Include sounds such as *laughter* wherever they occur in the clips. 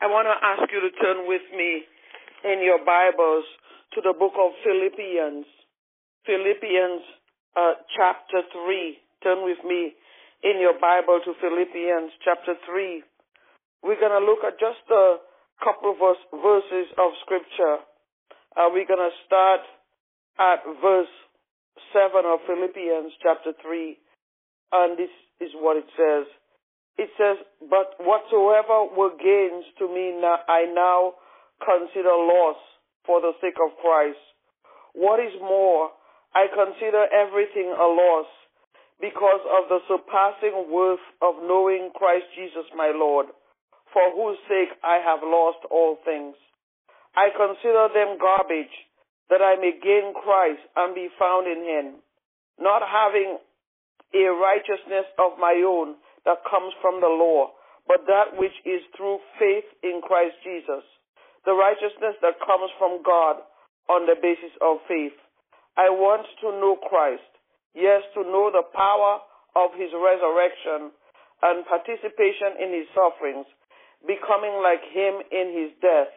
I want to ask you to turn with me in your Bibles to the book of Philippians. Philippians uh, chapter 3. Turn with me in your Bible to Philippians chapter 3. We're going to look at just a couple of verses of scripture. Uh, we're going to start at verse 7 of Philippians chapter 3. And this is what it says. It says, But whatsoever were gains to me, I now consider loss for the sake of Christ. What is more, I consider everything a loss because of the surpassing worth of knowing Christ Jesus my Lord, for whose sake I have lost all things. I consider them garbage, that I may gain Christ and be found in him, not having a righteousness of my own that comes from the law, but that which is through faith in Christ Jesus, the righteousness that comes from God on the basis of faith. I want to know Christ, yes, to know the power of his resurrection and participation in his sufferings, becoming like him in his death,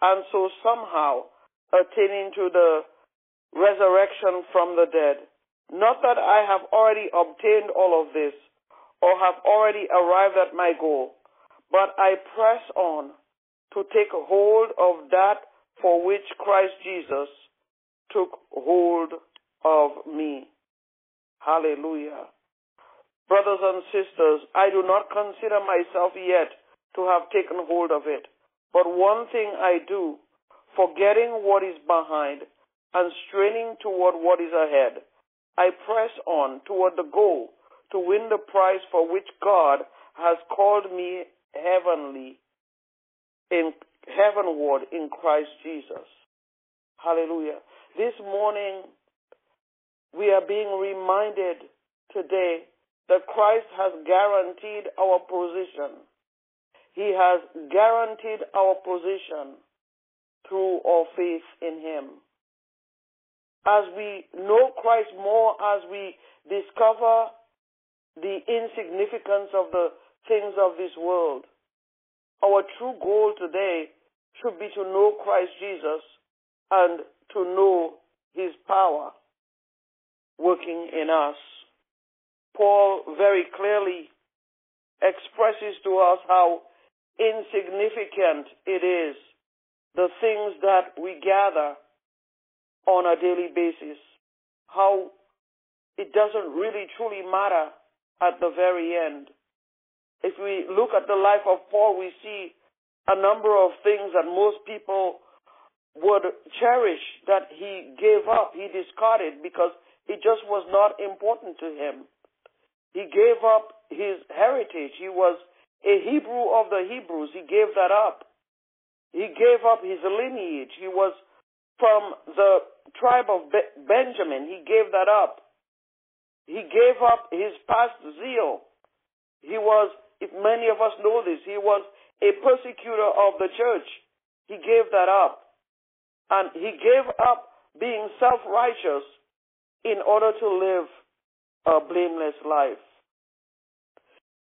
and so somehow attaining to the resurrection from the dead. Not that I have already obtained all of this or have already arrived at my goal, but I press on to take hold of that for which Christ Jesus took hold of me. Hallelujah. Brothers and sisters, I do not consider myself yet to have taken hold of it, but one thing I do, forgetting what is behind and straining toward what is ahead, I press on toward the goal to win the prize for which God has called me heavenly in heavenward in Christ Jesus. Hallelujah. This morning we are being reminded today that Christ has guaranteed our position. He has guaranteed our position through our faith in Him. As we know Christ more, as we discover the insignificance of the things of this world. Our true goal today should be to know Christ Jesus and to know his power working in us. Paul very clearly expresses to us how insignificant it is the things that we gather on a daily basis, how it doesn't really truly matter at the very end. If we look at the life of Paul, we see a number of things that most people would cherish that he gave up, he discarded because it just was not important to him. He gave up his heritage. He was a Hebrew of the Hebrews. He gave that up. He gave up his lineage. He was from the tribe of Benjamin. He gave that up. He gave up his past zeal. He was, if many of us know this, he was a persecutor of the church. He gave that up. And he gave up being self-righteous in order to live a blameless life.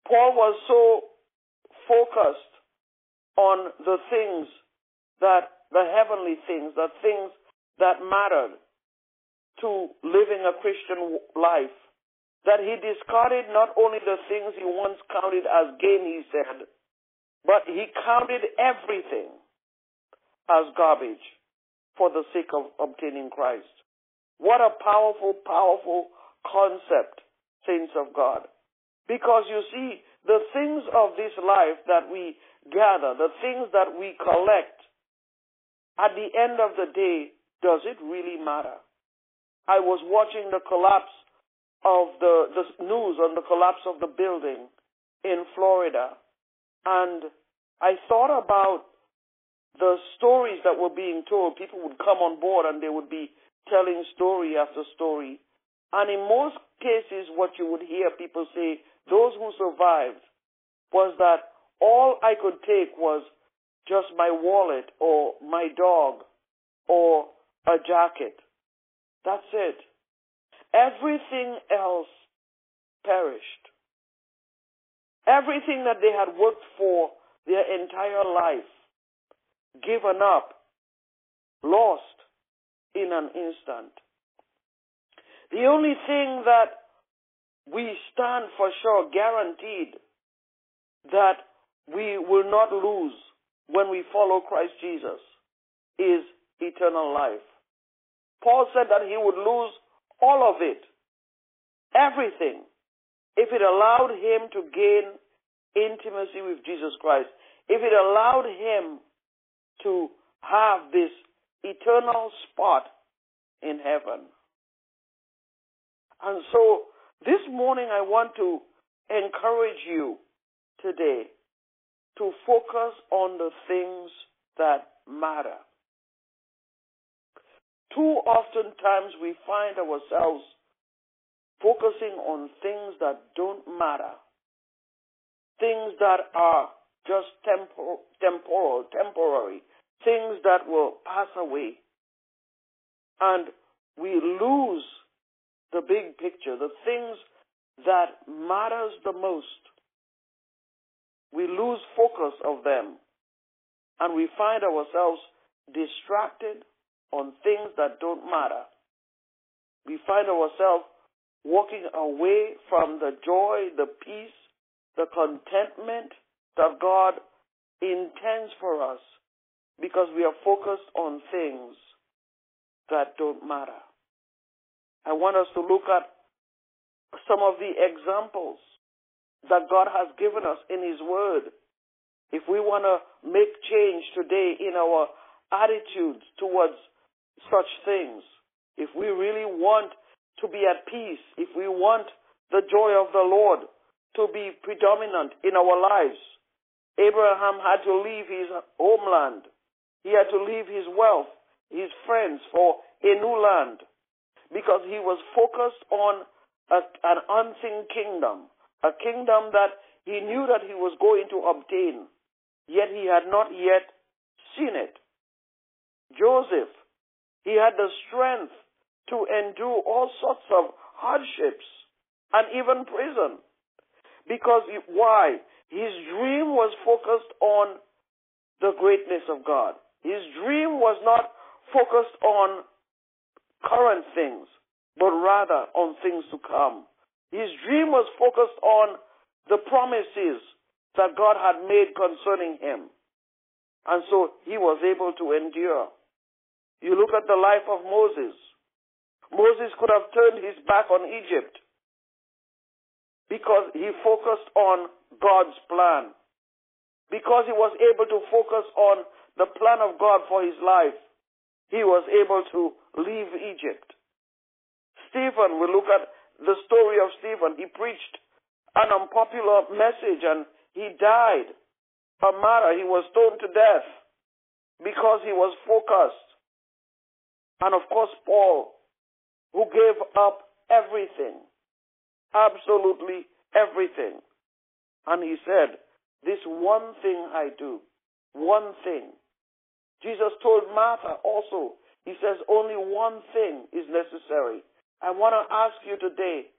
Paul was so focused on the things that, the heavenly things, the things that mattered to living a Christian life that he discarded not only the things he once counted as gain, he said, but he counted everything as garbage for the sake of obtaining Christ. What a powerful, powerful concept, saints of God. Because you see, the things of this life that we gather, the things that we collect, at the end of the day, does it really matter? I was watching the collapse of the, the news on the collapse of the building in Florida. And I thought about the stories that were being told. People would come on board and they would be telling story after story. And in most cases, what you would hear people say, those who survived, was that all I could take was just my wallet or my dog or a jacket. That's it. Everything else perished. Everything that they had worked for their entire life given up, lost in an instant. The only thing that we stand for sure, guaranteed, that we will not lose when we follow Christ Jesus is eternal life. Paul said that he would lose all of it, everything, if it allowed him to gain intimacy with Jesus Christ, if it allowed him to have this eternal spot in heaven. And so this morning I want to encourage you today to focus on the things that matter. Too often times we find ourselves focusing on things that don't matter, things that are just tempor- temporal, temporary, things that will pass away. And we lose the big picture, the things that matters the most. We lose focus of them and we find ourselves distracted on things that don't matter. We find ourselves walking away from the joy, the peace, the contentment that God intends for us because we are focused on things that don't matter. I want us to look at some of the examples that God has given us in His Word. If we want to make change today in our attitudes towards such things, if we really want to be at peace, if we want the joy of the Lord to be predominant in our lives, Abraham had to leave his homeland. He had to leave his wealth, his friends for a new land because he was focused on a, an unseen kingdom, a kingdom that he knew that he was going to obtain, yet he had not yet seen it. Joseph, he had the strength to endure all sorts of hardships and even prison. Because why? His dream was focused on the greatness of God. His dream was not focused on current things, but rather on things to come. His dream was focused on the promises that God had made concerning him. And so he was able to endure. You look at the life of Moses. Moses could have turned his back on Egypt because he focused on God's plan. Because he was able to focus on the plan of God for his life, he was able to leave Egypt. Stephen, we look at the story of Stephen. He preached an unpopular message and he died. A martyr, he was stoned to death because he was focused. And of course, Paul, who gave up everything, absolutely everything. And he said, This one thing I do, one thing. Jesus told Martha also, He says, Only one thing is necessary. I want to ask you today,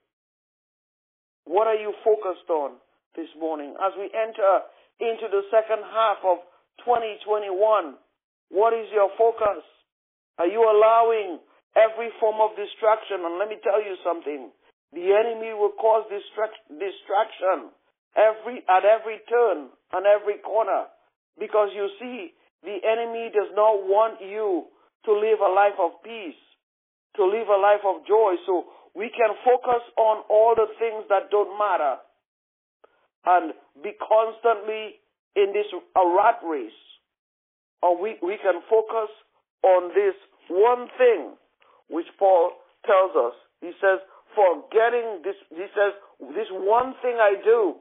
what are you focused on this morning as we enter into the second half of 2021? What is your focus? Are you allowing every form of distraction? And let me tell you something. The enemy will cause distraction every, at every turn and every corner. Because you see, the enemy does not want you to live a life of peace, to live a life of joy. So we can focus on all the things that don't matter and be constantly in this a rat race. Or we, we can focus on this one thing which Paul tells us. He says, forgetting this, he says, this one thing I do.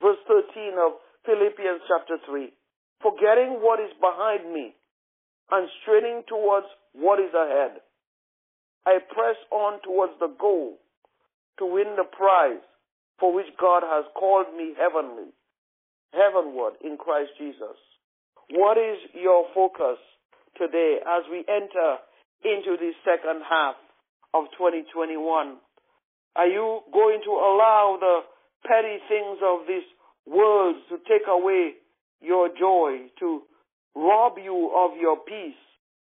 Verse 13 of Philippians chapter 3. Forgetting what is behind me and straining towards what is ahead. I press on towards the goal to win the prize for which God has called me heavenly, heavenward in Christ Jesus. What is your focus today as we enter into the second half of 2021? Are you going to allow the petty things of this world to take away your joy, to rob you of your peace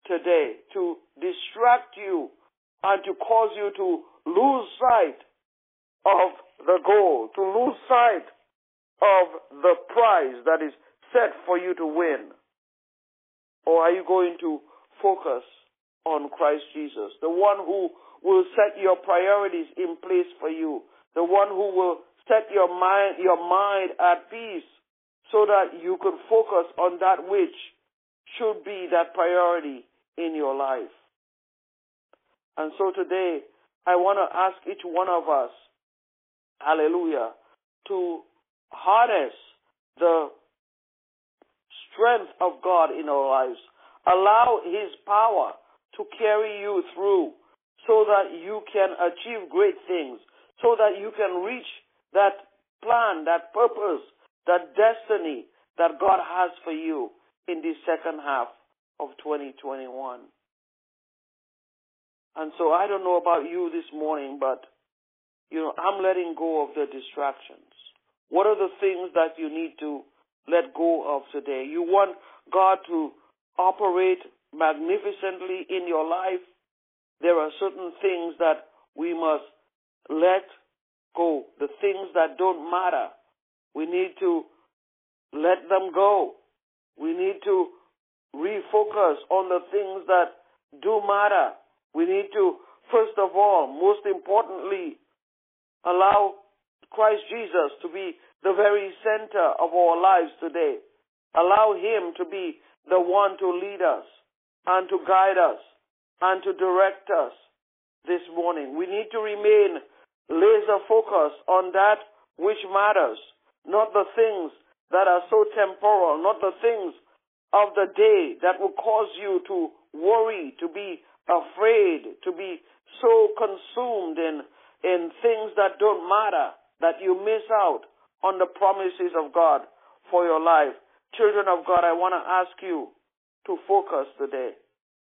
today, to distract you and to cause you to lose sight of the goal, to lose sight of the prize that is set for you to win? Or are you going to focus on Christ Jesus, the one who will set your priorities in place for you, the one who will set your mind, your mind at peace so that you can focus on that which should be that priority in your life. And so today, I want to ask each one of us, hallelujah, to harness the strength of God in our lives. Allow His power to carry you through so that you can achieve great things, so that you can reach that plan, that purpose, that destiny that God has for you in the second half of 2021. And so I don't know about you this morning, but you know, I'm letting go of the distractions. What are the things that you need to let go of today? You want God to operate magnificently in your life. There are certain things that we must let go. The things that don't matter. We need to let them go. We need to refocus on the things that do matter. We need to, first of all, most importantly, allow Christ Jesus to be the very center of our lives today. Allow Him to be the one to lead us and to guide us and to direct us this morning. We need to remain laser focused on that which matters, not the things that are so temporal, not the things of the day that will cause you to worry, to be afraid, to be so consumed in, in things that don't matter that you miss out on the promises of God for your life. Children of God, I want to ask you to focus today.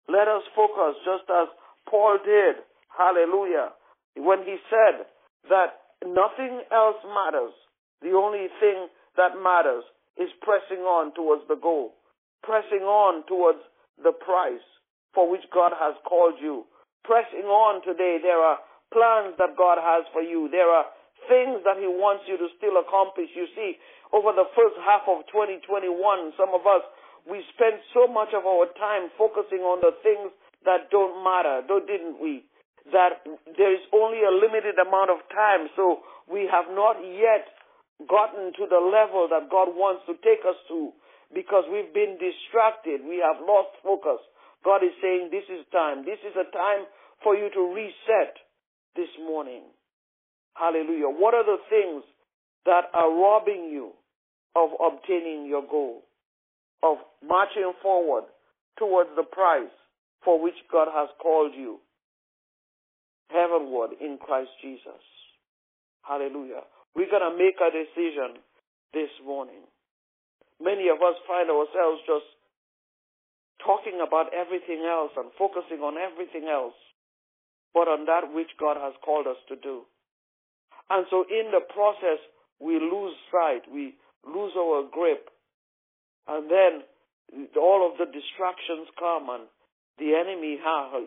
Let us focus just as Paul did. Hallelujah. When he said that nothing else matters. The only thing that matters is pressing on towards the goal, pressing on towards the price for which God has called you. Pressing on today, there are plans that God has for you. There are things that He wants you to still accomplish. You see, over the first half of 2021, some of us, we spent so much of our time focusing on the things that don't matter, though didn't we? That there is only a limited amount of time, so we have not yet gotten to the level that God wants to take us to because we've been distracted. We have lost focus. God is saying this is time. This is a time for you to reset this morning. Hallelujah. What are the things that are robbing you of obtaining your goal, of marching forward towards the prize for which God has called you heavenward in Christ Jesus? Hallelujah. We're going to make a decision this morning. Many of us find ourselves just talking about everything else and focusing on everything else, but on that which God has called us to do. And so in the process, we lose sight, we lose our grip. And then all of the distractions come and the enemy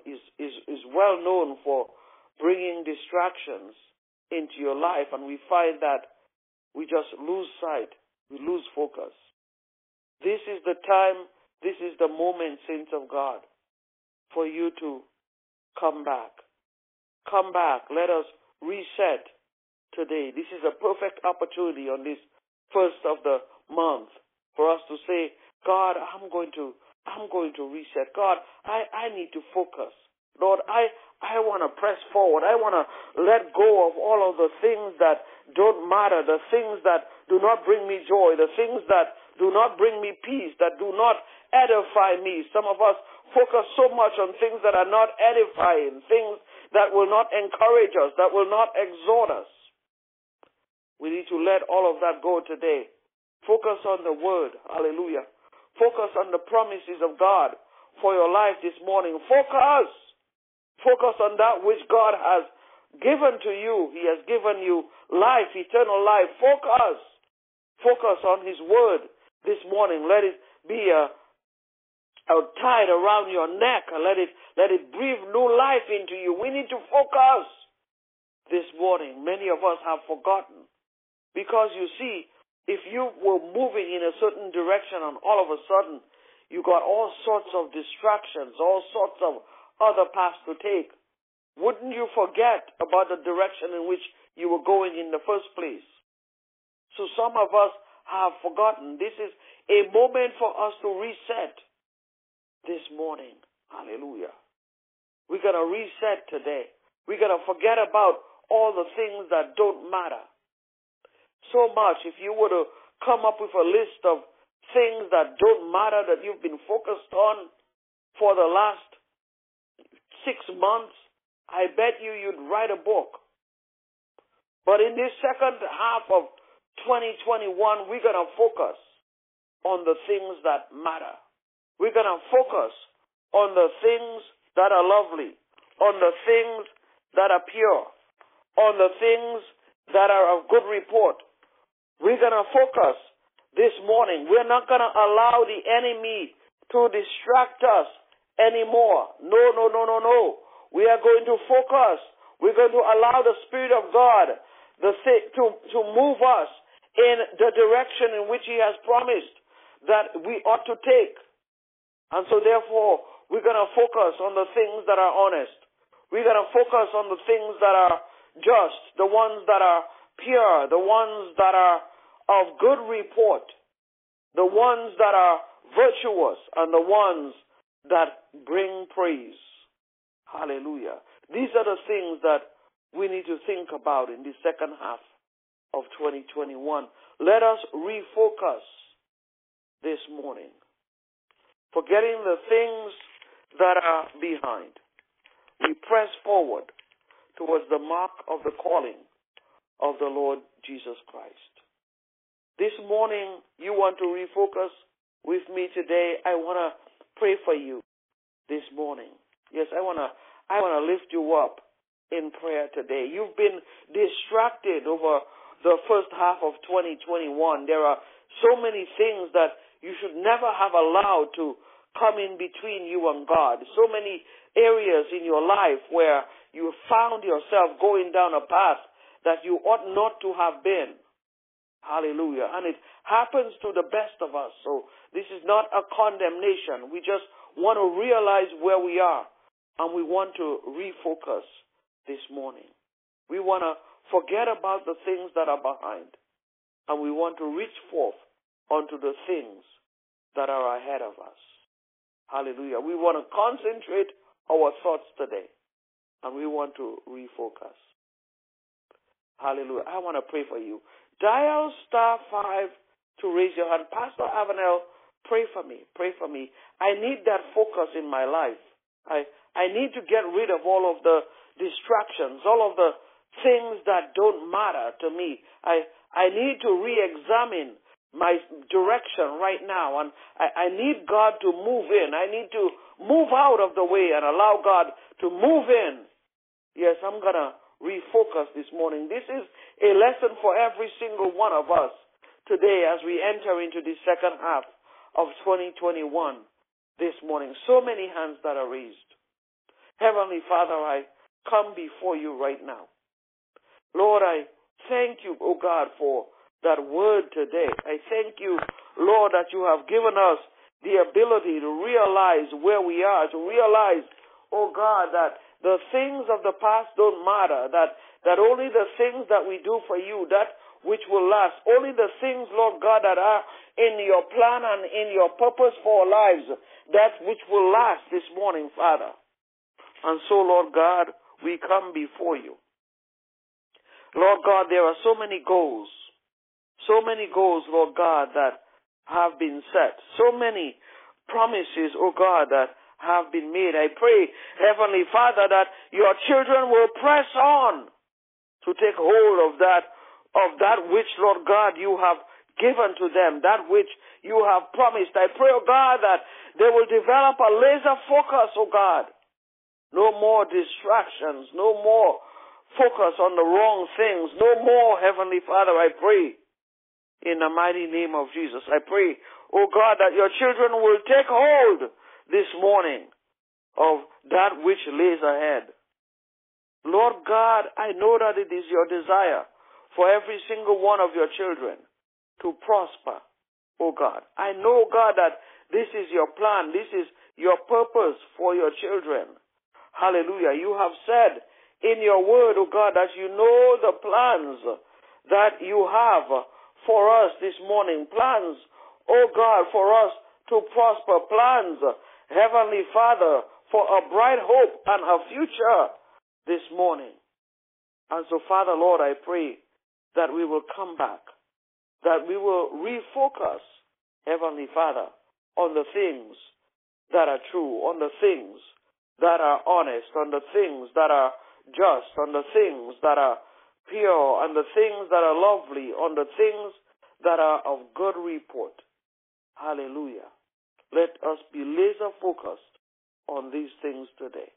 is, is, is well known for bringing distractions into your life. And we find that we just lose sight, we lose focus. This is the time, this is the moment, saints of God, for you to come back. Come back. Let us reset today. This is a perfect opportunity on this first of the month for us to say, God, I'm going to, I'm going to reset. God, I, I need to focus. Lord, I, I want to press forward. I want to let go of all of the things that don't matter, the things that do not bring me joy, the things that do not bring me peace, that do not edify me. Some of us focus so much on things that are not edifying, things that will not encourage us, that will not exhort us. We need to let all of that go today. Focus on the word. Hallelujah. Focus on the promises of God for your life this morning. Focus. Focus on that which God has given to you. He has given you life, eternal life. Focus. Focus on His word this morning. Let it be a, uh, tied around your neck and let it let it breathe new life into you. We need to focus this morning. Many of us have forgotten because you see, if you were moving in a certain direction and all of a sudden you got all sorts of distractions, all sorts of other paths to take, wouldn't you forget about the direction in which you were going in the first place? So some of us have forgotten. This is a moment for us to reset this morning. Hallelujah. We're going to reset today. We're going to forget about all the things that don't matter. So much. If you were to come up with a list of things that don't matter that you've been focused on for the last six months, I bet you you'd write a book. But in this second half of 2021, we're going to focus on the things that matter. We're going to focus on the things that are lovely, on the things that are pure, on the things that are of good report. We're going to focus this morning. We're not going to allow the enemy to distract us anymore. No, no, no, no, no. We are going to focus. We're going to allow the Spirit of God to, to move us in the direction in which He has promised that we ought to take. And so therefore, we're going to focus on the things that are honest. We're going to focus on the things that are just, the ones that are pure, the ones that are of good report, the ones that are virtuous, and the ones that bring praise. Hallelujah. These are the things that we need to think about in the second half of 2021. Let us refocus this morning, forgetting the things that are behind. We press forward towards the mark of the calling of the Lord Jesus Christ. This morning, you want to refocus with me today. I want to pray for you this morning. Yes, I want to I want to lift you up in prayer today. You've been distracted over the first half of 2021. There are so many things that you should never have allowed to come in between you and God. So many areas in your life where you found yourself going down a path that you ought not to have been. Hallelujah. And it happens to the best of us. So this is not a condemnation. We just want to realize where we are and we want to refocus this morning. We want to forget about the things that are behind and we want to reach forth onto the things that are ahead of us. Hallelujah. We want to concentrate our thoughts today and we want to refocus. Hallelujah. I want to pray for you. Dial star five to raise your hand. Pastor Avenel, pray for me. Pray for me. I need that focus in my life. I, I need to get rid of all of the distractions, all of the things that don't matter to me. I, I need to re-examine my direction right now and I, I need God to move in. I need to move out of the way and allow God to move in. Yes, I'm gonna refocus this morning. This is a lesson for every single one of us today as we enter into the second half of 2021 this morning. So many hands that are raised. Heavenly Father, I come before you right now. Lord, I thank you, O oh God, for that word today. I thank you, Lord, that you have given us the ability to realize where we are, to realize, oh God, that the things of the past don't matter, that, that only the things that we do for you, that which will last, only the things, Lord God, that are in your plan and in your purpose for our lives, that which will last this morning, Father. And so, Lord God, we come before you. Lord God, there are so many goals, so many goals, Lord God, that have been set, so many promises, oh God, that have been made. I pray, Heavenly Father, that your children will press on to take hold of that, of that which, Lord God, you have given to them, that which you have promised. I pray, oh God, that they will develop a laser focus, oh God. No more distractions, no more focus on the wrong things, no more, Heavenly Father, I pray. In the mighty name of Jesus, I pray, oh God, that your children will take hold morning of that which lays ahead. Lord God, I know that it is your desire for every single one of your children to prosper, oh God. I know, God, that this is your plan. This is your purpose for your children. Hallelujah. You have said in your word, oh God, that you know the plans that you have for us this morning. Plans, oh God, for us to prosper. Plans, Heavenly Father, for a bright hope and a future this morning. And so, Father, Lord, I pray that we will come back, that we will refocus, Heavenly Father, on the things that are true, on the things that are honest, on the things that are just, on the things that are pure, on the things that are lovely, on the things that are of good report. Hallelujah. Let us be laser focused on these things today.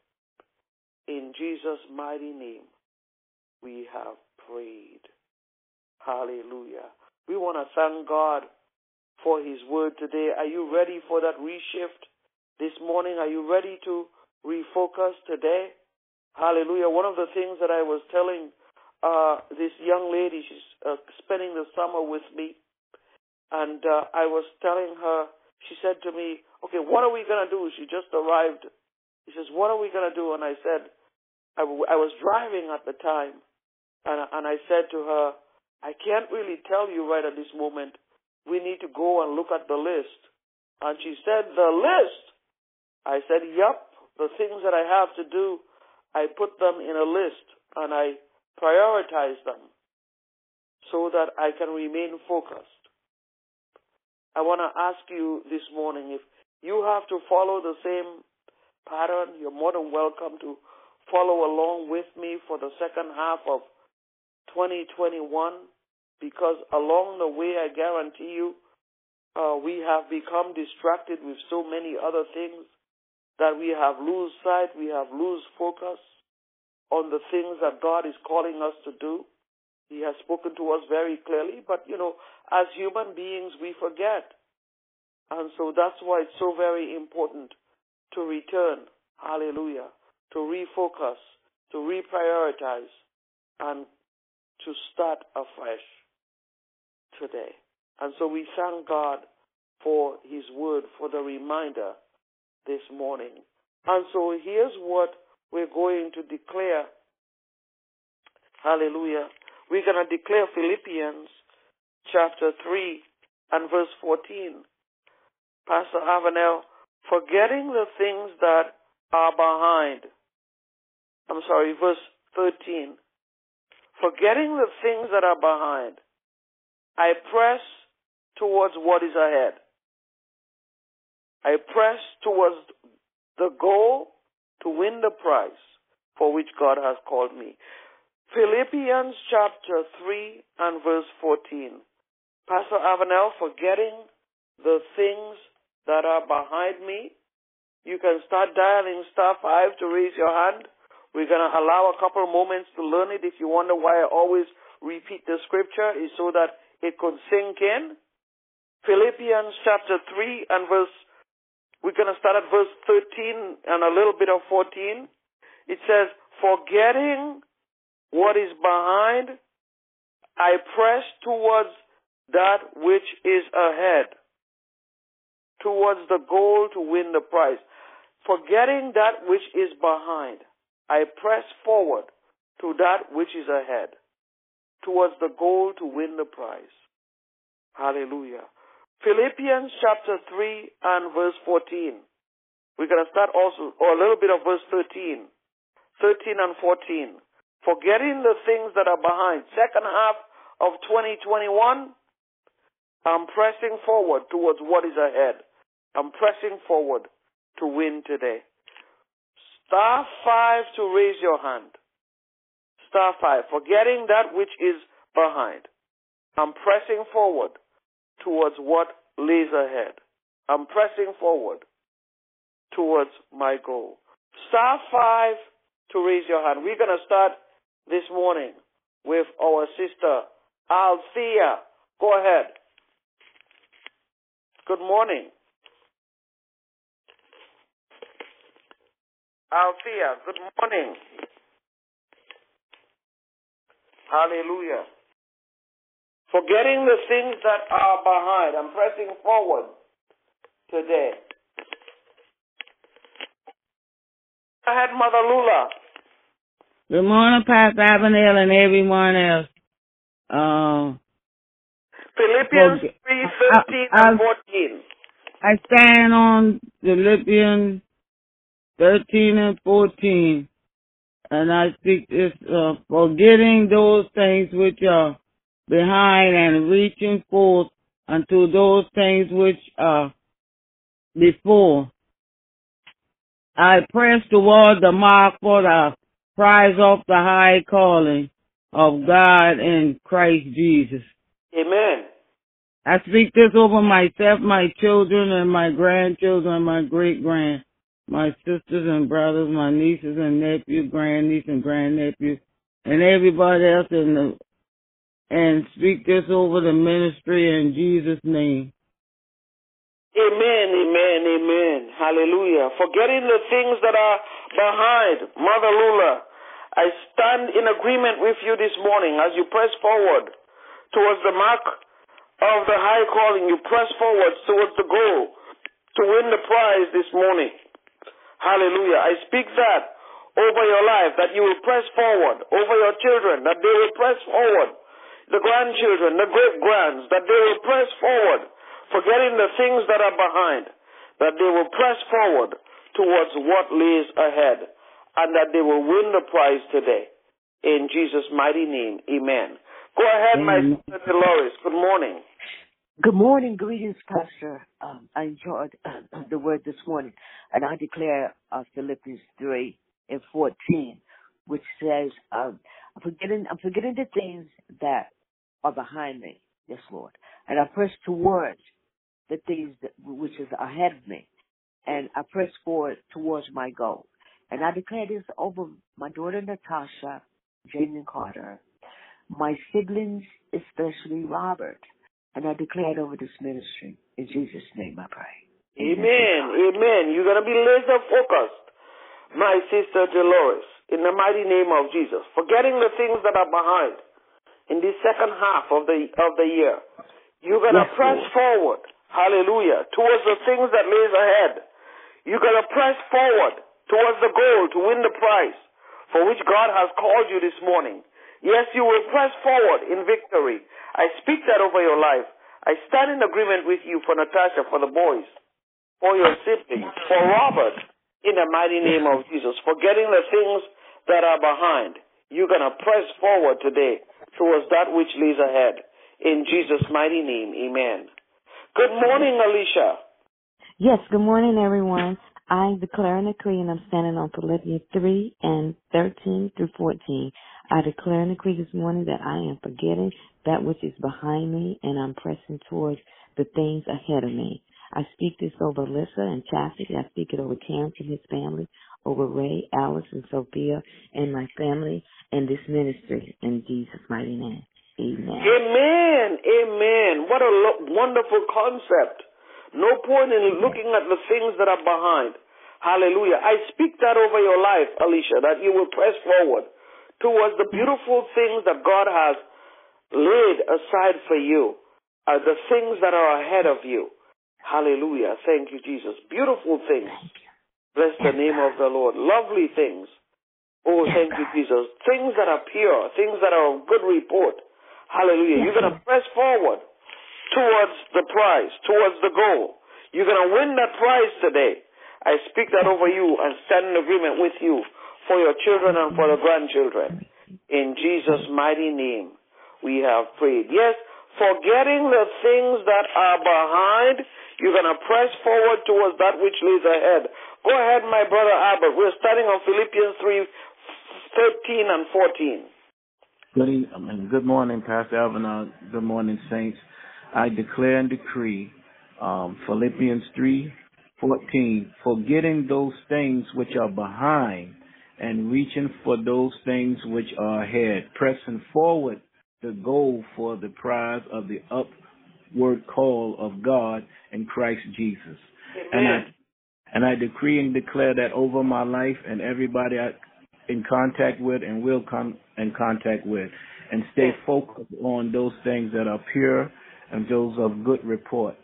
In Jesus' mighty name, we have prayed. Hallelujah. We want to thank God for His word today. Are you ready for that reshift this morning? Are you ready to refocus today? Hallelujah. One of the things that I was telling uh, this young lady, she's uh, spending the summer with me, and uh, I was telling her, she said to me, okay, what are we going to do? She just arrived. She says, what are we going to do? And I said, I, w- I was driving at the time, and, and I said to her, I can't really tell you right at this moment. We need to go and look at the list. And she said, the list? I said, yep, the things that I have to do, I put them in a list and I prioritize them so that I can remain focused. I want to ask you this morning if you have to follow the same pattern, you're more than welcome to follow along with me for the second half of 2021 because along the way, I guarantee you, uh, we have become distracted with so many other things that we have lose sight, we have lose focus on the things that God is calling us to do. He has spoken to us very clearly, but you know, as human beings, we forget. And so that's why it's so very important to return, hallelujah, to refocus, to reprioritize, and to start afresh today. And so we thank God for His word, for the reminder this morning. And so here's what we're going to declare. Hallelujah. We're going to declare Philippians chapter 3 and verse 14. Pastor Avanel, forgetting the things that are behind. I'm sorry, verse 13. Forgetting the things that are behind, I press towards what is ahead. I press towards the goal to win the prize for which God has called me. Philippians chapter 3 and verse 14. Pastor Avanel, forgetting the things that are behind me, you can start dialing star 5 to raise your hand. We're going to allow a couple of moments to learn it. If you wonder why I always repeat the scripture, is so that it could sink in. Philippians chapter 3 and verse we're going to start at verse 13 and a little bit of 14. It says, Forgetting what is behind, I press towards that which is ahead, towards the goal to win the prize. Forgetting that which is behind, I press forward to that which is ahead, towards the goal to win the prize. Hallelujah. Philippians chapter 3 and verse 14. We're going to start also, or a little bit of verse 13. 13 and 14. Forgetting the things that are behind. Second half of 2021, I'm pressing forward towards what is ahead. I'm pressing forward to win today. Star 5 to raise your hand. Star 5. Forgetting that which is behind. I'm pressing forward towards what lays ahead. I'm pressing forward towards my goal. Star five to raise your hand. We're going to start this morning with our sister Althea. Go ahead. Good morning. Althea, good morning. Hallelujah. Forgetting the things that are behind, I'm pressing forward today. Go ahead, Mother Lula. Good morning, Pastor Avenel and everyone else. Um, Philippians Forget- 3 I- I- and 14. I stand on Philippians 13 and 14, and I speak this, uh, forgetting those things which are behind and reaching forth unto those things which are before. I press toward the mark for the prize off the high calling of God in Christ Jesus. Amen. I speak this over myself, my children, and my grandchildren, and my great grand, my sisters and brothers, my nieces and nephews, grandniece and grandnephews, and everybody else in the, and speak this over the ministry in Jesus' name. Amen, amen, amen. Hallelujah. Forgetting the things that are behind, Mother Lula, I stand in agreement with you this morning as you press forward towards the mark of the high calling. You press forward towards the goal to win the prize this morning. Hallelujah. I speak that over your life, that you will press forward, over your children, that they will press forward, the grandchildren, the great grands, that they will press forward, forgetting the things that are behind, that they will press forward towards what lays ahead, and that they will win the prize today. In Jesus' mighty name, amen. Go ahead, my Amen. sister Dolores. Good morning. Good morning, greetings, Pastor. Um, I enjoyed uh, the word this morning, and I declare uh, Philippians three and fourteen, which says, um, "I'm forgetting, I'm forgetting the things that are behind me, yes, Lord, and I press towards the things that, which is ahead of me, and I press forward towards my goal." And I declare this over my daughter Natasha, Jamie Carter, my siblings, especially Robert. And I declare it over this ministry. In Jesus' name I pray. Amen. Amen. You're going to be laser focused, my sister Dolores, in the mighty name of Jesus. Forgetting the things that are behind in the second half of the of the year. You're going to Yes, press Lord. forward. Hallelujah. Towards the things that lays ahead. You're going to press forward towards the goal to win the prize for which God has called you this morning. Yes, you will press forward in victory. I speak that over your life. I stand in agreement with you for Natasha, for the boys, for your siblings, for Robert, in the mighty name of Jesus. Forgetting the things that are behind, you're going to press forward today towards that which lays ahead. In Jesus' mighty name, amen. Good morning, Alicia. Yes, good morning, everyone. I declare and decree, and I'm standing on Philippians 3 and 13 through 14. I declare and decree this morning that I am forgetting that which is behind me, and I'm pressing towards the things ahead of me. I speak this over Alyssa and Chastity. I speak it over Terrence and his family, over Ray, Alice, and Sophia, and my family, and this ministry. In Jesus' mighty name. Amen. Amen. Amen. What a lo- wonderful concept. No point in looking at the things that are behind. Hallelujah. I speak that over your life, Alicia, that you will press forward towards the beautiful things that God has laid aside for you, uh, the things that are ahead of you. Hallelujah. Thank you, Jesus. Beautiful things. Bless the name of the Lord. Lovely things. Oh, thank you, Jesus. Things that are pure, things that are of good report. Hallelujah. You're going to press forward towards the prize, towards the goal. You're going to win that prize today. I speak that over you and stand in agreement with you for your children and for the grandchildren. In Jesus' mighty name, we have prayed. Yes, forgetting the things that are behind, you're going to press forward towards that which lays ahead. Go ahead, my brother Albert. We're starting on Philippians 3 13 and 14. Good, e- I mean, good morning, Pastor Alvin. Uh, good morning, saints. I declare and decree um, Philippians three fourteen, forgetting those things which are behind and reaching for those things which are ahead, pressing forward the goal for the prize of the upward call of God in Christ Jesus. And I And I decree and declare that over my life and everybody I in contact with and will come in contact with. And stay focused on those things that are pure and those of good report.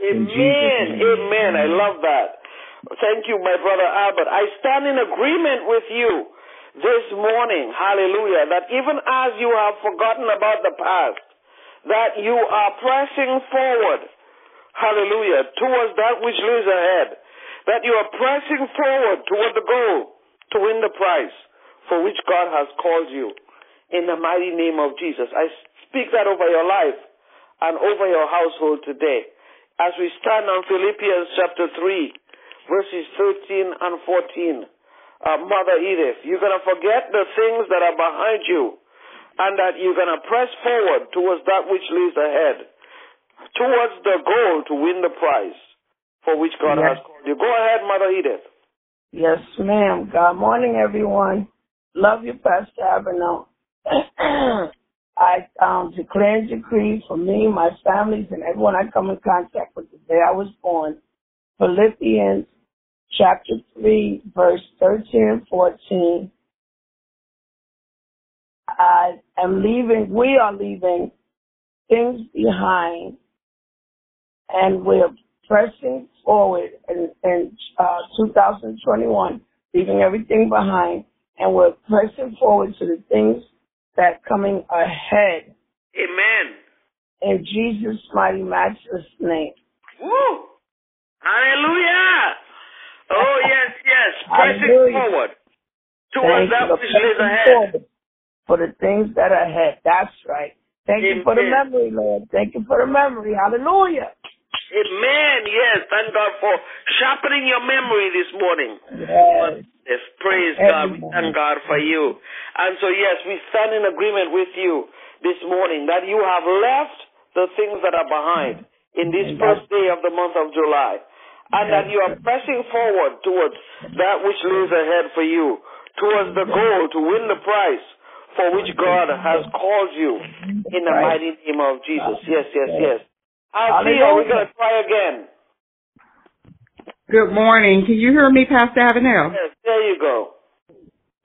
Amen. Amen. I love that. Thank you, my brother Albert. I stand in agreement with you this morning. Hallelujah. That even as you have forgotten about the past, that you are pressing forward. Hallelujah. Towards that which lies ahead. That you are pressing forward toward the goal to win the prize for which God has called you. In the mighty name of Jesus. I speak that over your life and over your household today as we stand on Philippians chapter 3, verses 13 and 14. Uh, Mother Edith, you're going to forget the things that are behind you and that you're going to press forward towards that which lies ahead, towards the goal to win the prize for which God yes. has called you. Go ahead, Mother Edith. Yes, ma'am. Good morning, everyone. Love you, Pastor Avenel. *clears throat* I um, declare and decree for me, my families, and everyone I come in contact with the day I was born. Philippians chapter 3, verse 13 and 14. I am leaving, we are leaving things behind, and we're pressing forward in, in uh, 2021, leaving everything behind, and we're pressing forward to the things that coming ahead. Amen. In Jesus' mighty matchless name. Woo! Hallelujah! Oh yes, yes. Pressing Hallelujah. forward towards Thank that which pressing ahead. forward For the things that are ahead. That's right. Thank you for the memory, Lord. Thank you for the memory. Hallelujah. Amen. Yes. Thank God for sharpening your memory this morning. Yes. Yes. Praise God. We thank God for you. And so, yes, we stand in agreement with you this morning that you have left the things that are behind in this first day of the month of July. And that you are pressing forward towards that which lays ahead for you, towards the goal to win the prize for which God has called you in the mighty name of Jesus. Yes, yes, yes. Althea, we're going to try again. Good morning. Can you hear me, Pastor Avenel? Yes, there you go.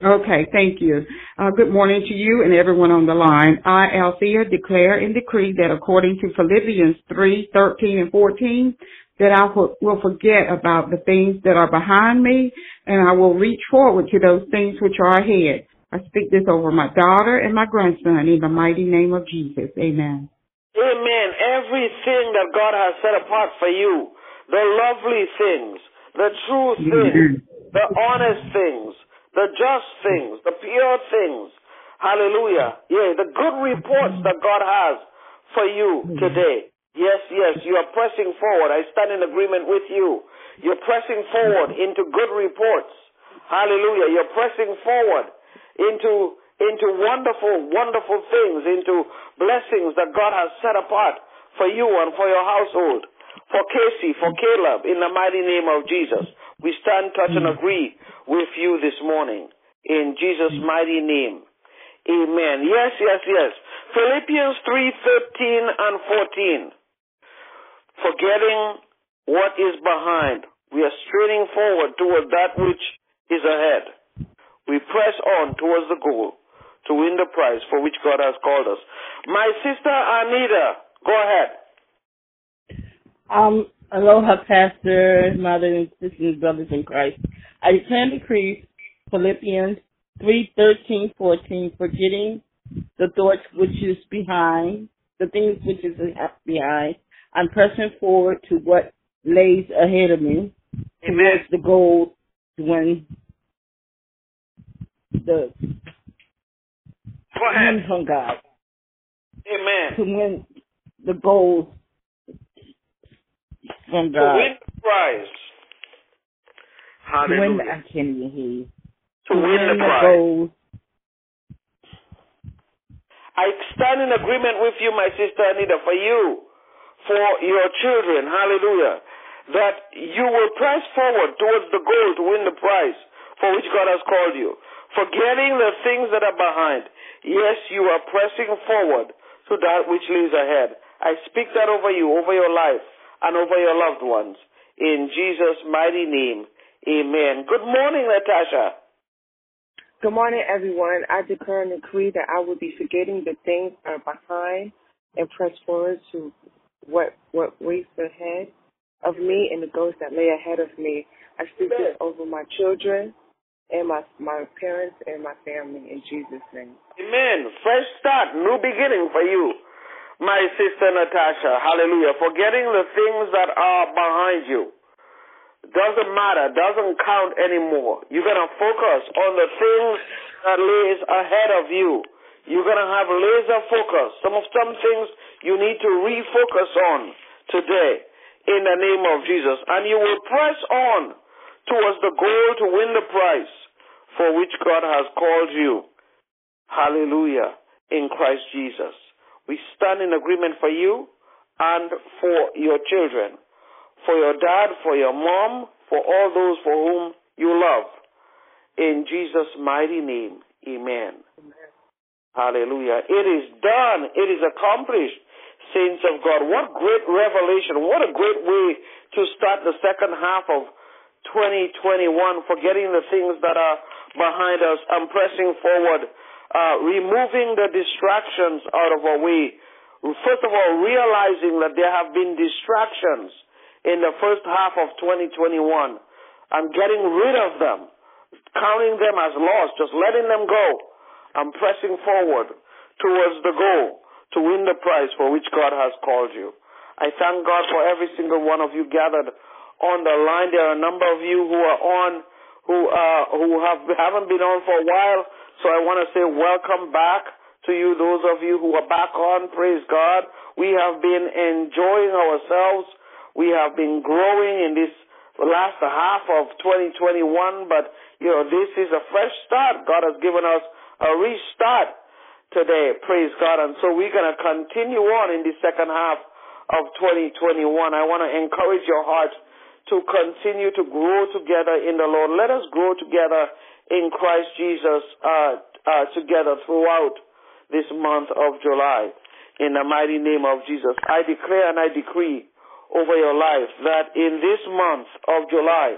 Okay, thank you. Uh, good morning to you and everyone on the line. I, Althea, declare and decree that according to Philippians 3, 13 and 14, that I will will forget about the things that are behind me and I will reach forward to those things which are ahead. I speak this over my daughter and my grandson in the mighty name of Jesus. Amen. Amen. Everything that God has set apart for you, the lovely things, the true mm-hmm. things, the honest things, the just things, the pure things. Hallelujah. Yeah, the good reports that God has for you mm-hmm. today. Yes, yes, you are pressing forward. I stand in agreement with you. You're pressing forward into good reports. Hallelujah. You're pressing forward into into wonderful, wonderful things, into blessings that God has set apart for you and for your household, for Casey, for Caleb, in the mighty name of Jesus. We stand, touch, and mm. agree with you this morning. In Jesus' mm. mighty name. Amen. Yes, yes, yes. Philippians 3, 13 and 14. Forgetting what is behind, we are straining forward toward that which is ahead. We press on towards the goal to win the prize for which God has called us. My sister Anita, go ahead. Um, aloha, Pastor, Mother, and sisters, brothers in Christ. I declare and decree Philippians 3, 13, 14, forgetting the thoughts which is behind, the things which is behind. I'm pressing forward to what lays ahead of me, towards the goal to win the Go ahead. from God, Amen. to win the goals from To God. win the prize. To win, Hallelujah. I can't even hear you. To win the the prize. goals. I stand in agreement with you, my sister Anita, for you, for your children, hallelujah, that you will press forward towards the goal to win the prize for which God has called you. Forgetting the things that are behind. Yes, you are pressing forward to that which lies ahead. I speak that over you, over your life, and over your loved ones. In Jesus' mighty name, amen. Good morning, Natasha. Good morning, everyone. I declare and decree that I will be forgetting the things that are behind and press forward to what what waits ahead of me and the goals that lay ahead of me. I speak this over my children and my my parents and my family in Jesus' name. Amen. Fresh start, new beginning for you, my sister Natasha. Hallelujah. Forgetting the things that are behind you. Doesn't matter, doesn't count anymore. You're gonna focus on the things that lays ahead of you. You're gonna have laser focus. Some of some things you need to refocus on today in the name of Jesus. And you will press on towards the goal to win the prize for which God has called you. Hallelujah. In Christ Jesus. We stand in agreement for you and for your children, for your dad, for your mom, for all those for whom you love. In Jesus' mighty name, amen. Amen. Hallelujah. It is done. It is accomplished. Saints of God. What great revelation. What a great way to start the second half of 2021, forgetting the things that are behind us and pressing forward, uh, removing the distractions out of our way. First of all, realizing that there have been distractions in the first half of 2021 and getting rid of them, counting them as lost, just letting them go and pressing forward towards the goal to win the prize for which God has called you. I thank God for every single one of you gathered on the line. There are a number of you who are on, who uh, who have haven't been on for a while. So I want to say welcome back to you. Those of you who are back on, praise God. We have been enjoying ourselves. We have been growing in this last half of 2021, but you know this is a fresh start. God has given us a restart today. Praise God. And so we're going to continue on in the second half of 2021. I want to encourage your heart to continue to grow together in the Lord. Let us grow together in Christ Jesus uh, uh, together throughout this month of July. In the mighty name of Jesus, I declare and I decree over your life that in this month of July,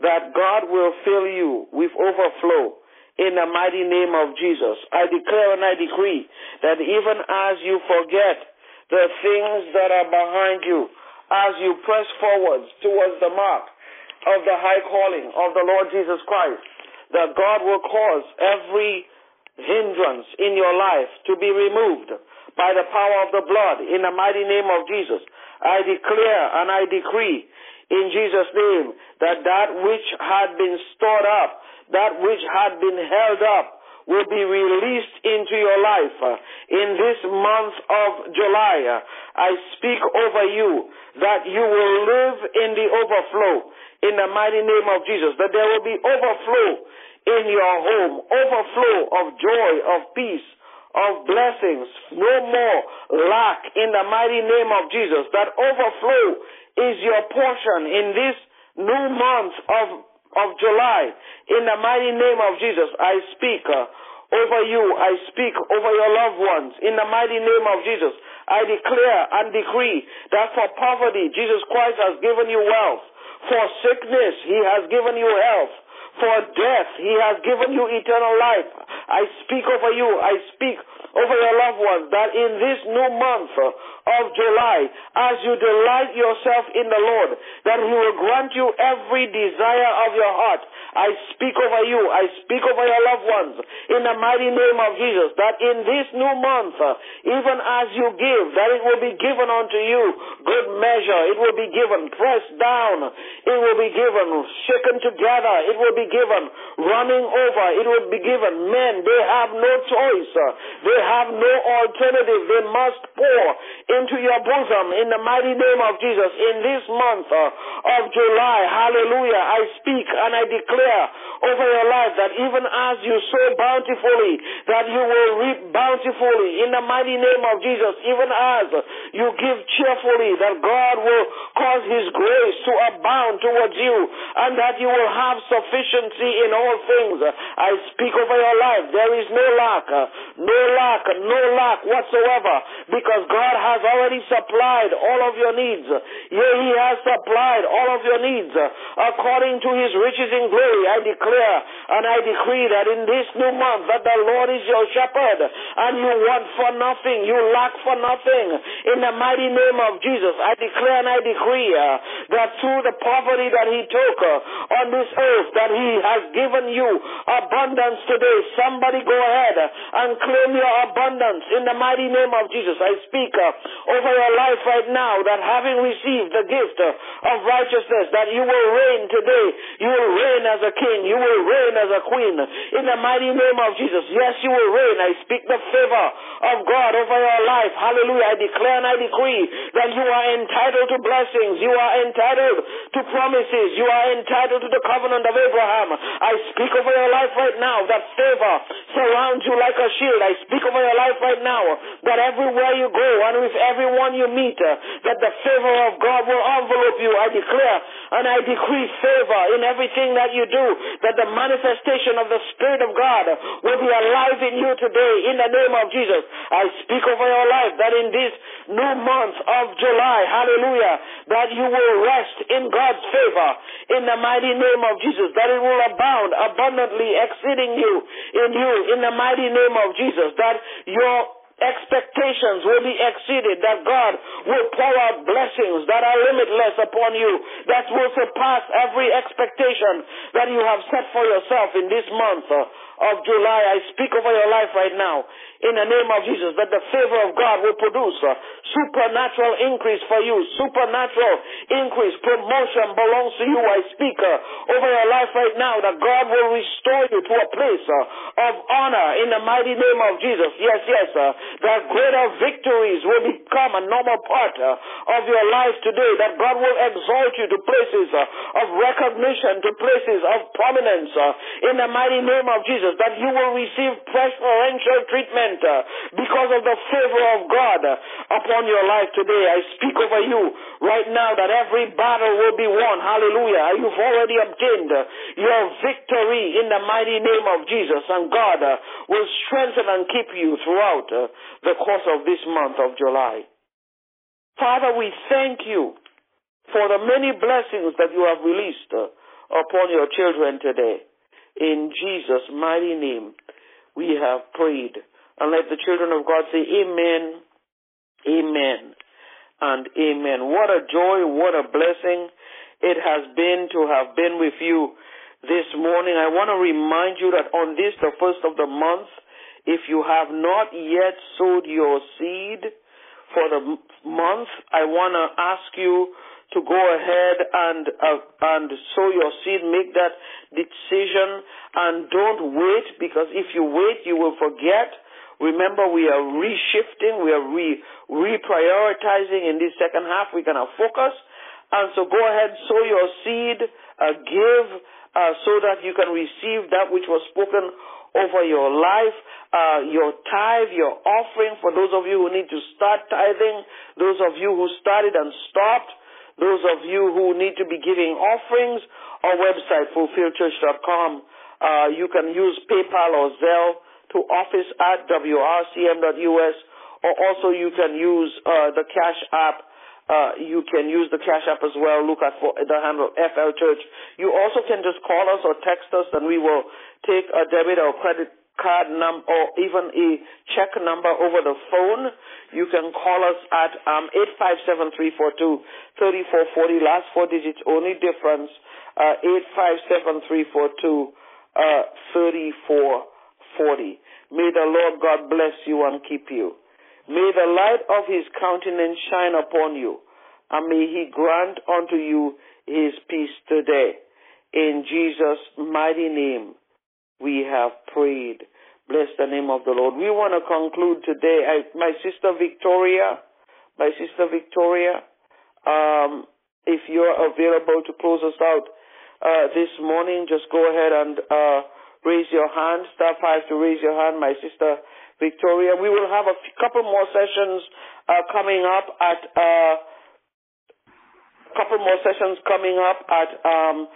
that God will fill you with overflow in the mighty name of Jesus. I declare and I decree that even as you forget the things that are behind you, as you press forward towards the mark of the high calling of the Lord Jesus Christ, that God will cause every hindrance in your life to be removed by the power of the blood in the mighty name of Jesus. I declare and I decree in Jesus' name that that which had been stored up that which had been held up will be released into your life. Uh, in this month of July, uh, I speak over you that you will live in the overflow in the mighty name of Jesus, that there will be overflow in your home, overflow of joy, of peace, of blessings, no more lack in the mighty name of Jesus. That overflow is your portion in this new month of of July. In the mighty name of Jesus, I speak uh, over you. I speak over your loved ones. In the mighty name of Jesus, I declare and decree that for poverty, Jesus Christ has given you wealth. For sickness, He has given you health. For death, He has given you eternal life. I speak over you. I speak over your loved ones that in this new month of July, as you delight yourself in the Lord, that He will grant you every desire of your heart. I speak over you. I speak over your loved ones in the mighty name of Jesus, that in this new month, even as you give, that it will be given unto you good measure. It will be given pressed down. It will be given shaken together. It will be given running over. It will be given. Men, they have no choice. They have no alternative. They must pour into your bosom in the mighty name of Jesus in this month uh, of July. Hallelujah. I speak and I declare over your life that even as you sow bountifully, that you will reap bountifully in the mighty name of Jesus. Even as you give cheerfully, that God will cause His grace to abound towards you and that you will have sufficiency in all things. I speak over your life. There is no lack, no lack, no lack whatsoever because God has already supplied all of your needs. Yea, He has supplied all of your needs according to His riches in glory. I declare and I decree that in this new month that the Lord is your shepherd and you want for nothing, you lack for nothing. In the mighty name of Jesus, I declare and I decree uh, that through the poverty that He took uh, on this earth, that He has given you abundance today. Somebody go ahead and claim your abundance in the mighty name of Jesus. I speak uh, over your life right now that having received the gift of righteousness, that you will reign today. You will reign as a king. You will reign as a queen. In the mighty name of Jesus. Yes, you will reign. I speak the favor of God over your life. Hallelujah. I declare and I decree that you are entitled to blessings. You are entitled to promises. You are entitled to the covenant of Abraham. I speak over your life right now that favor surrounds you like a shield. I speak over your life right now that everywhere you go and with everyone you meet, uh, that the favor of God will envelope you. I declare and I decree favor in everything that you do, that the manifestation of the Spirit of God will be alive in you today in the name of Jesus. I speak over your life that in this new month of July, hallelujah, that you will rest in God's favor in the mighty name of Jesus, that it will abound abundantly, exceeding you in you in the mighty name of Jesus, that your expectations will be exceeded, that God will pour out blessings that are limitless upon you, that will surpass every expectation that you have set for yourself in this month of July. I speak over your life right now in the name of Jesus that the favor of God will produce a supernatural increase for you. Supernatural increase, promotion belongs to you. I speak uh, over your life right now that God will restore you to a place uh, of honor in the mighty name of Jesus. Yes, yes, uh, that greater victories will become a normal part uh, of your life today. That God will exalt you to places uh, of recognition, to places of prominence uh, in the mighty name of Jesus. That you will receive preferential treatment uh, because of the favor of God uh, upon your life today. I speak over you right now that every battle will be won. Hallelujah. You've already obtained uh, your victory in the mighty name of Jesus, and God will strengthen and keep you throughout the course of this month of July. Father, we thank you for the many blessings that you have released upon your children today. In Jesus' mighty name, we have prayed. And let the children of God say, Amen, Amen, and Amen. What a joy, what a blessing it has been to have been with you this morning. I want to remind you that on this, the first of the month, if you have not yet sowed your seed for the month, I want to ask you to go ahead and uh, and sow your seed, make that decision, and don't wait because if you wait, you will forget. Remember, we are reshifting, we are re reprioritizing in this second half. We're gonna focus, and so go ahead, sow your seed, uh, give, uh, so that you can receive that which was spoken over your life, uh, your tithe, your offering. For those of you who need to start tithing, those of you who started and stopped, those of you who need to be giving offerings, our website fulfilledchurch.com. Uh, you can use PayPal or Zelle to office at wrcm.us, or also you can use uh, the Cash App. Uh, you can use the Cash App as well. Look at for the handle FL Church. You also can just call us or text us, and we will take a debit or credit card number or even a check number over the phone. You can call us at um, 857-342-3440. Last four digits only difference. Uh, 857-342 uh, 34 40. May the Lord God bless you and keep you. May the light of his countenance shine upon you, and may he grant unto you his peace today. In Jesus' mighty name, we have prayed. Bless the name of the Lord. We want to conclude today. I, my sister Victoria, my sister Victoria, um, if you're available to close us out, uh, this morning, just go ahead and uh, raise your hand. Star five to raise your hand, my sister Victoria. We will have a f- couple more sessions uh, coming up at uh, couple more sessions coming up at um,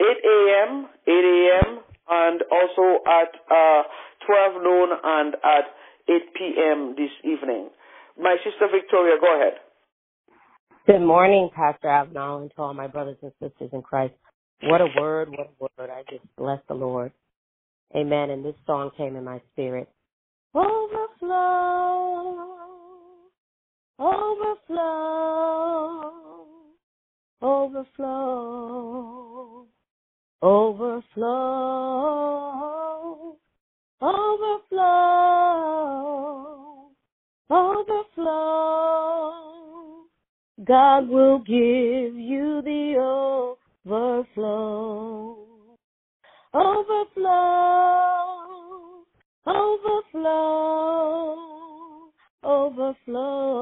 8 a.m. 8 a.m. and also at uh, 12 noon and at 8 p.m. this evening. My sister Victoria, go ahead. Good morning, Pastor Avenel, and to all my brothers and sisters in Christ. What a word, what a word. I just bless the Lord. Amen. And this song came in my spirit. Overflow, overflow, overflow, overflow, overflow, overflow. God will give you the overflow. Overflow, overflow, overflow,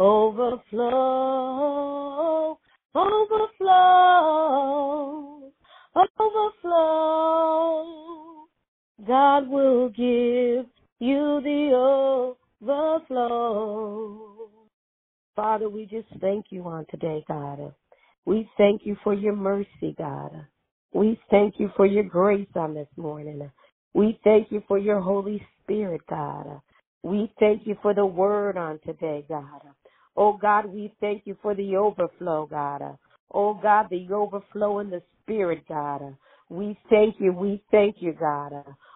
overflow, overflow, overflow. God will give you the overflow. Father, we just thank you on today, God. We thank you for your mercy, God. We thank you for your grace on this morning. We thank you for your Holy Spirit, God. We thank you for the word on today, God. Oh God, we thank you for the overflow, God. Oh God, the overflow in the Spirit, God. We thank you, we thank you, God.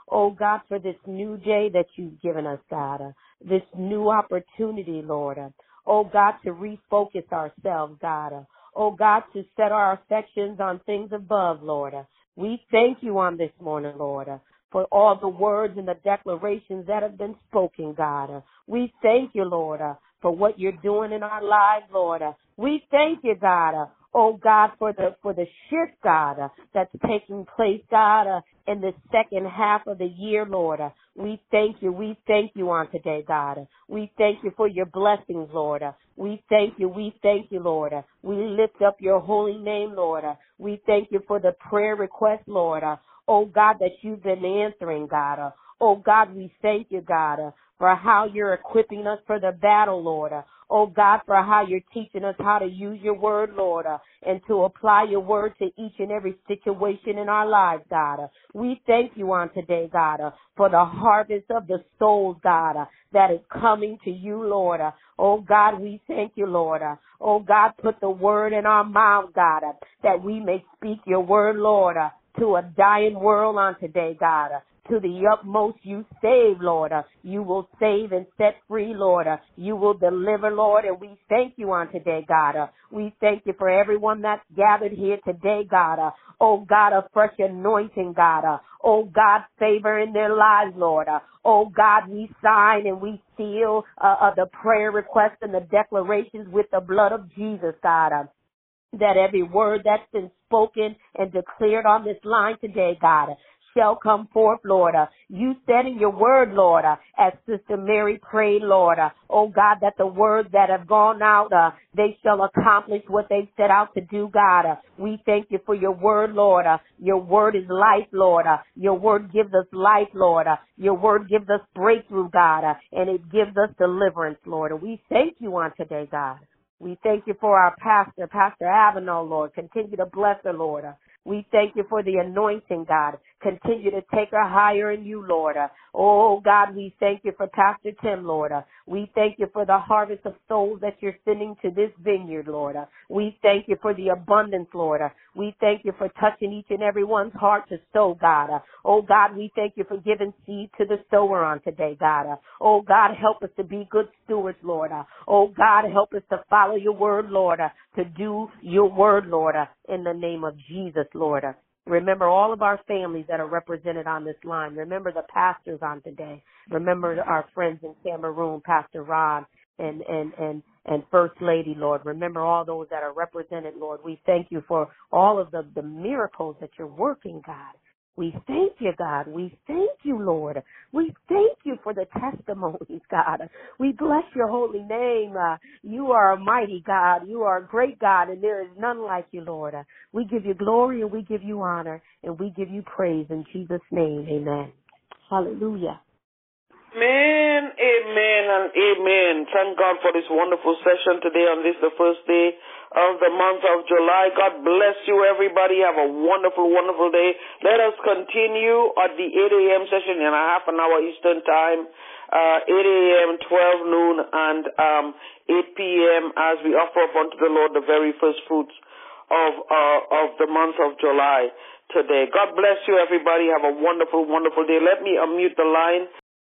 Oh God, for this new day that you've given us, God. This new opportunity, Lord. Oh God, to refocus ourselves, God. Oh God, to set our affections on things above, Lord. We thank you on this morning, Lord, for all the words and the declarations that have been spoken, God. We thank you, Lord, for what you're doing in our lives, Lord. We thank you, God. Oh God, for the for the shift, God, that's taking place, God, in the second half of the year, Lord. We thank you. We thank you on today, God. We thank you for your blessings, Lord. We thank you. We thank you, Lord. We lift up your holy name, Lord. We thank you for the prayer request, Lord. Oh God, that you've been answering, God. Oh God, we thank you, God, for how you're equipping us for the battle, Lord. Oh God, for how you're teaching us how to use your word, Lord, uh, and to apply your word to each and every situation in our lives, God. We thank you on today, God, uh, for the harvest of the souls, God, uh, that is coming to you, Lord. Oh God, we thank you, Lord. Oh God, put the word in our mouth, God, that we may speak your word, Lord, to a dying world on today, God to the utmost you save, Lord. Uh, you will save and set free, Lord. Uh, you will deliver, Lord, and we thank you on today, God. Uh, we thank you for everyone that's gathered here today, God. Oh God, a fresh anointing, God. Oh God, favor in their lives, Lord. Oh God, we sign and we seal uh, uh, the prayer requests and the declarations with the blood of Jesus, God that every word that's been spoken and declared on this line today, God, shall come forth, Lord. Uh, you said in your word, Lord, uh, as Sister Mary prayed, Lord, uh, oh God, that the words that have gone out, uh, they shall accomplish what they set out to do, God. We thank you for your word, Lord. Your word is life, Lord. Your word gives us life, Lord. Your word gives us breakthrough, God, and it gives us deliverance, Lord. We thank you on today, God. We thank you for our pastor, Pastor Avenel, Lord. Continue to bless her, Lord. Uh, we thank you for the anointing, God. Continue to take her higher in you, Lord. Oh, God, we thank you for Pastor Tim, Lord. We thank you for the harvest of souls that you're sending to this vineyard, Lord. We thank you for the abundance, Lord. We thank you for touching each and every one's heart to sow, God. Oh, God, we thank you for giving seed to the sower on today, God. Oh, God, help us to be good stewards, Lord. Oh, God, help us to follow your word, Lord, to do your word, Lord, in the name of Jesus, Lord. Remember all of our families that are represented on this line. Remember the pastors on today. Remember our friends in Cameroon, Pastor Ron and, and, and, and First Lady, Lord. Remember all those that are represented, Lord. We thank you for all of the, the miracles that you're working, God. We thank you, God. We thank you, Lord. We thank you for the testimonies, God. We bless your holy name. Uh, you are a mighty God. You are a great God, and there is none like you, Lord. Uh, we give you glory and we give you honor and we give you praise in Jesus' name. Amen. Hallelujah. Amen, amen, and amen. Thank God for this wonderful session today on this, the first day of the month of July. God bless you, everybody. Have a wonderful, wonderful day. Let us continue at the 8 a.m. session in a half an hour Eastern time, uh, 8 a.m., 12 noon, and um, 8 p.m. as we offer up unto the Lord the very first fruits of uh, of the month of July today. God bless you, everybody. Have a wonderful, wonderful day. Let me unmute the line.